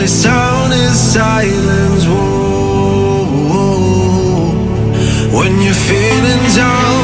only sound is silence. Whoa, whoa, whoa. When you're feeling down.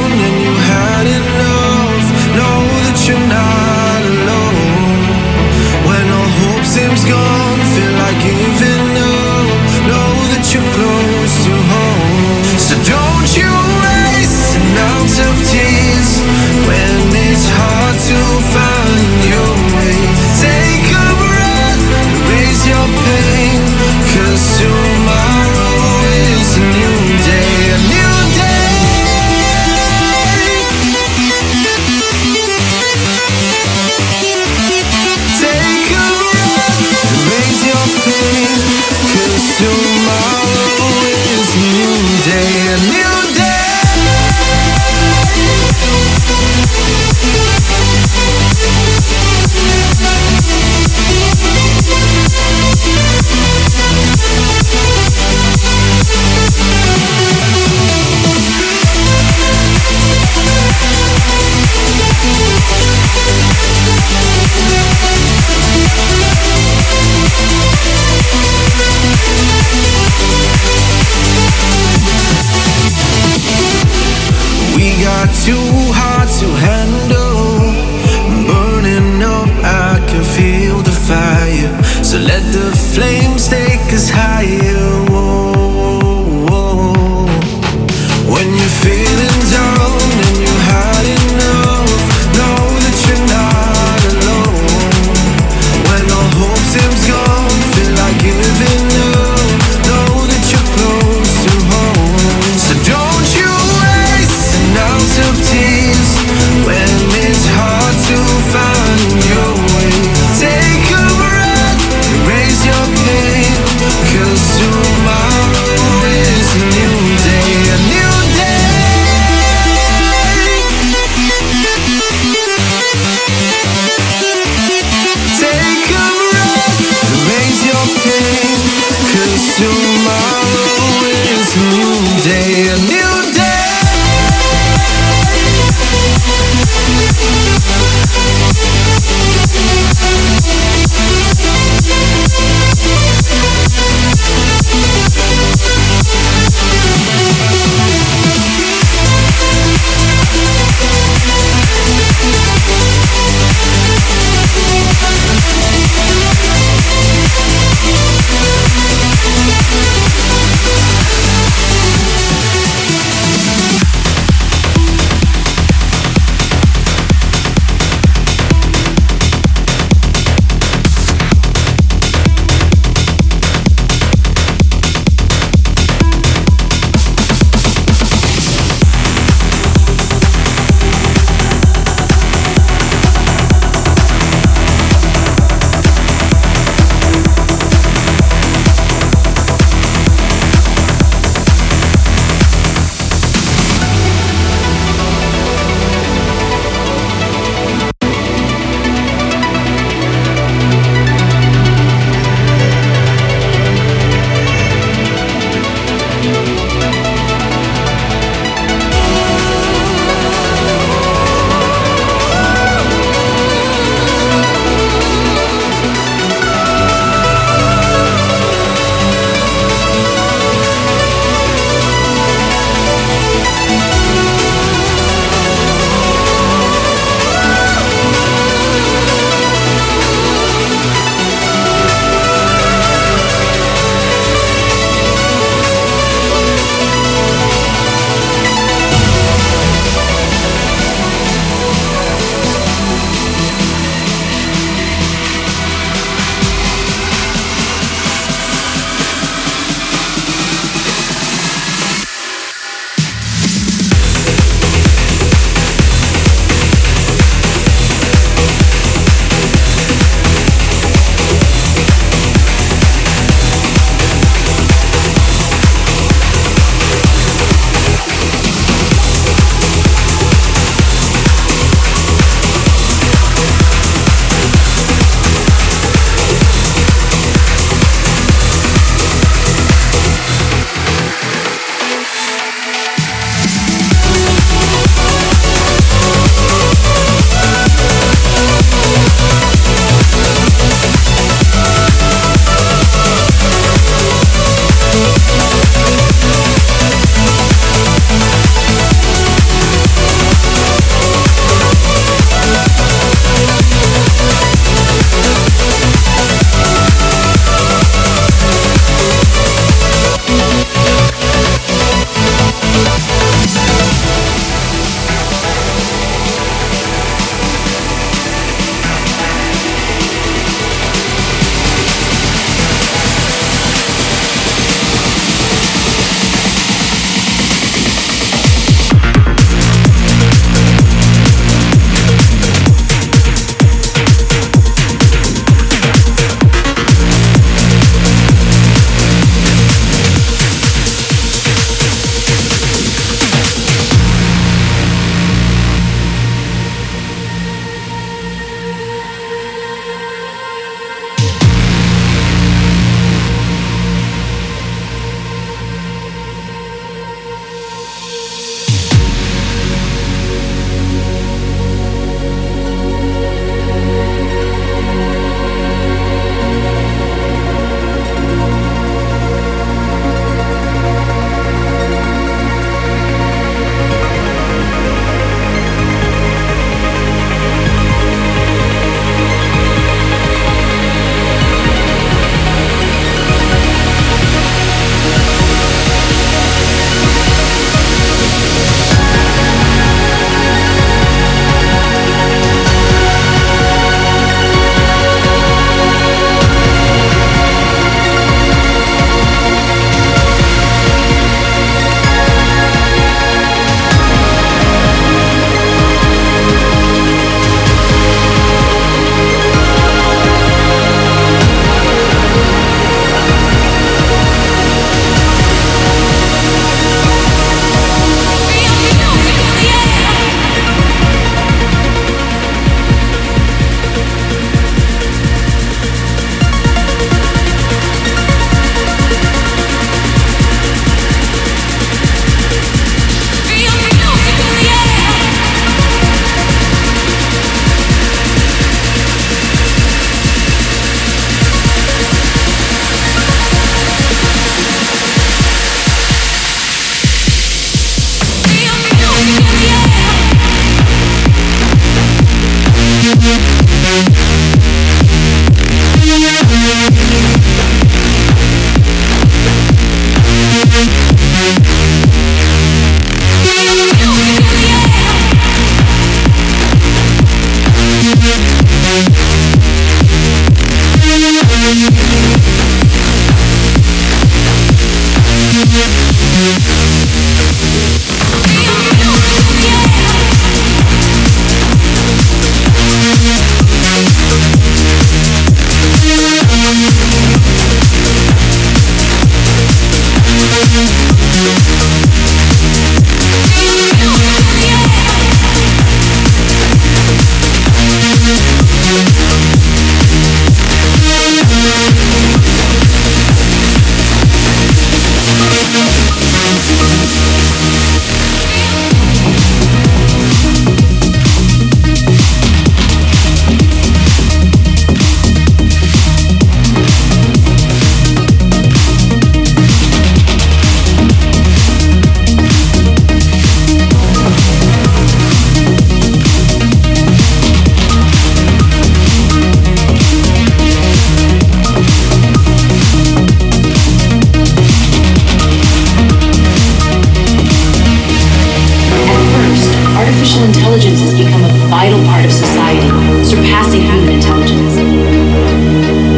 artificial intelligence has become a vital part of society, surpassing human intelligence.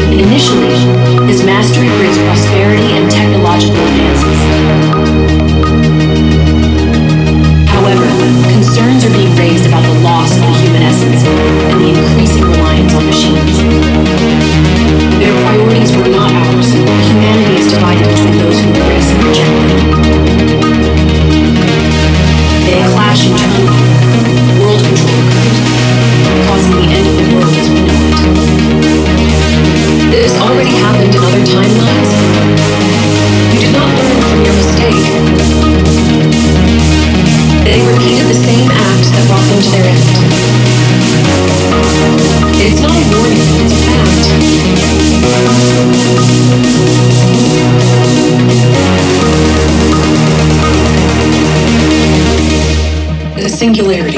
Initially, his mastery brings prosperity and technological advances. However, concerns are being raised about the loss of the human essence. timelines? You did not learn from your mistake. They repeated the same act that brought them to their end. It's not a warning, it's a fact. The singularity.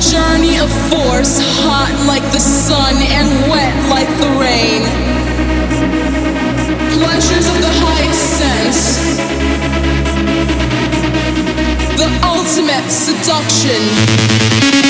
Journey of force, hot like the sun and wet like the rain. Pleasures of the highest sense. The ultimate seduction.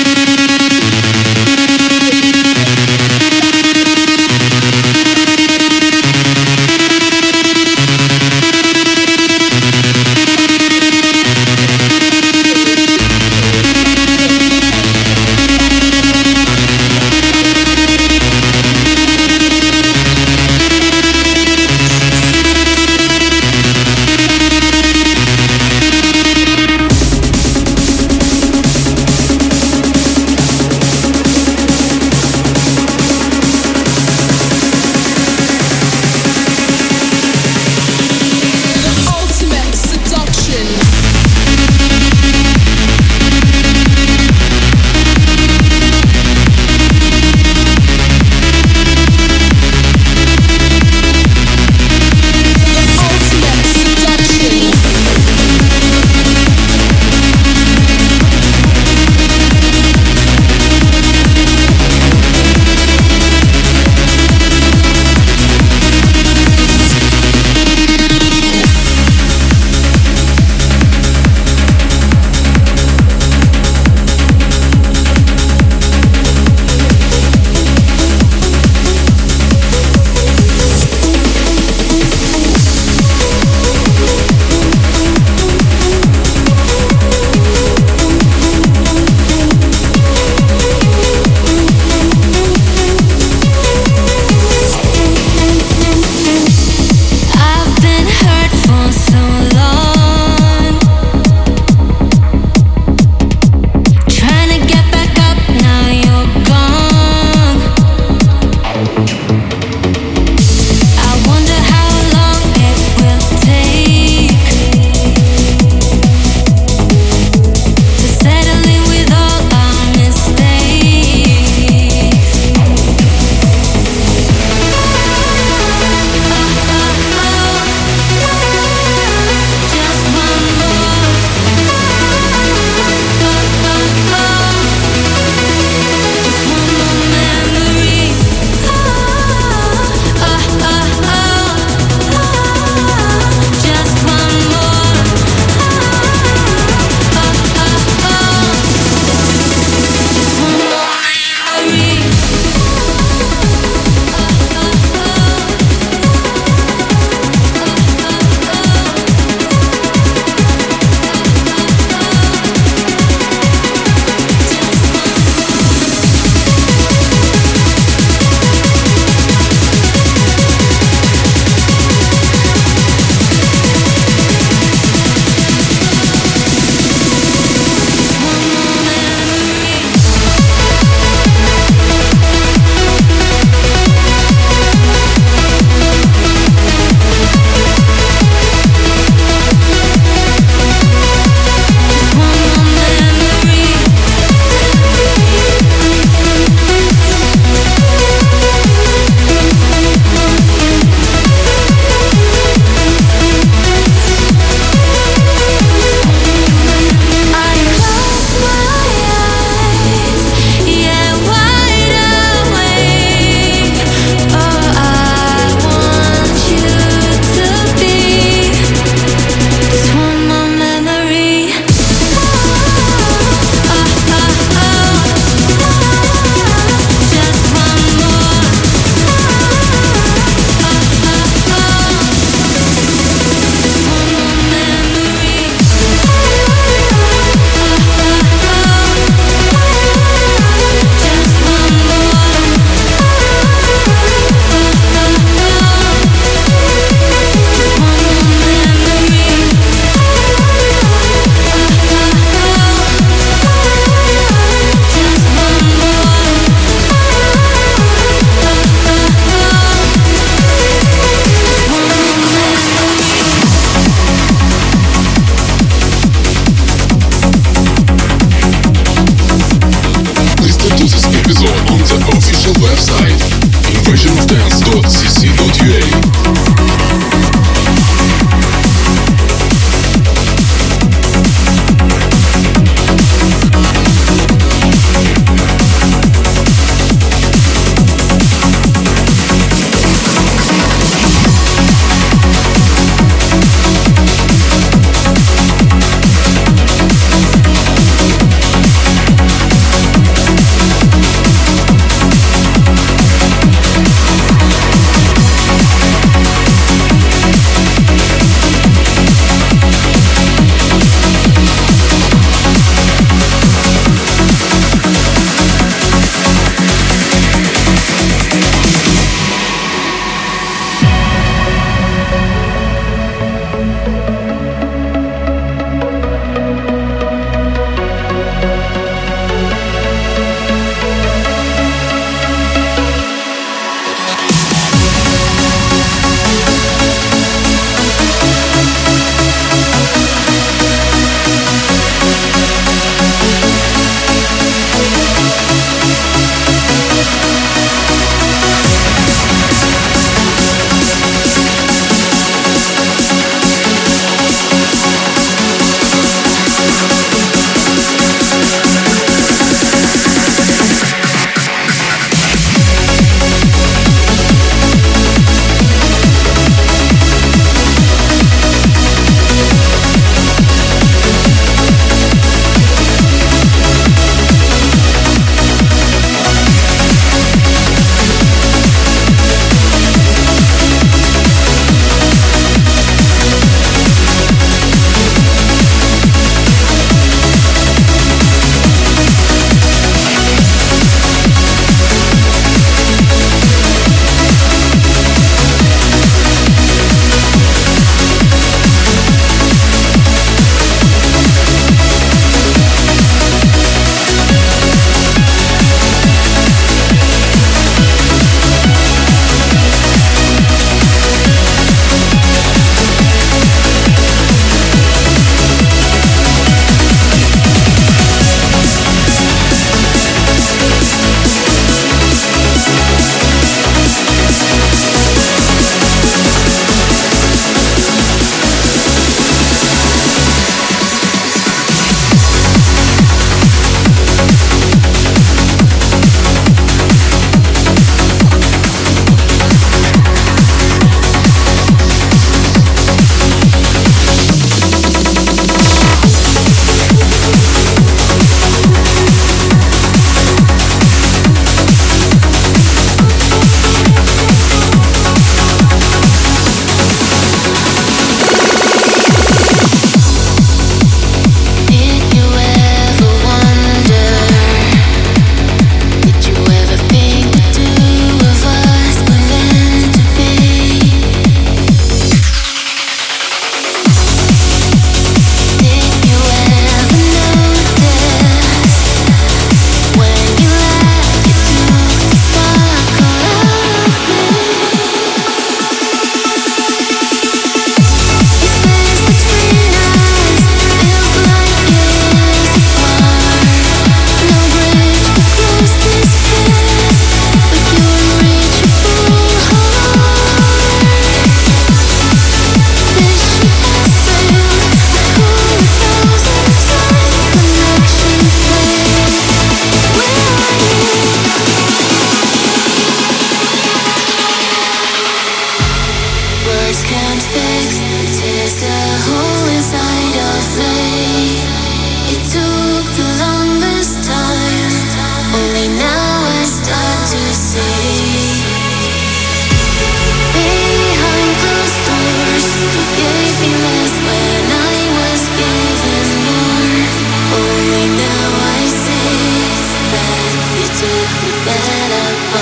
took me better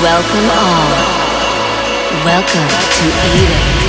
Welcome all. Welcome to Eden.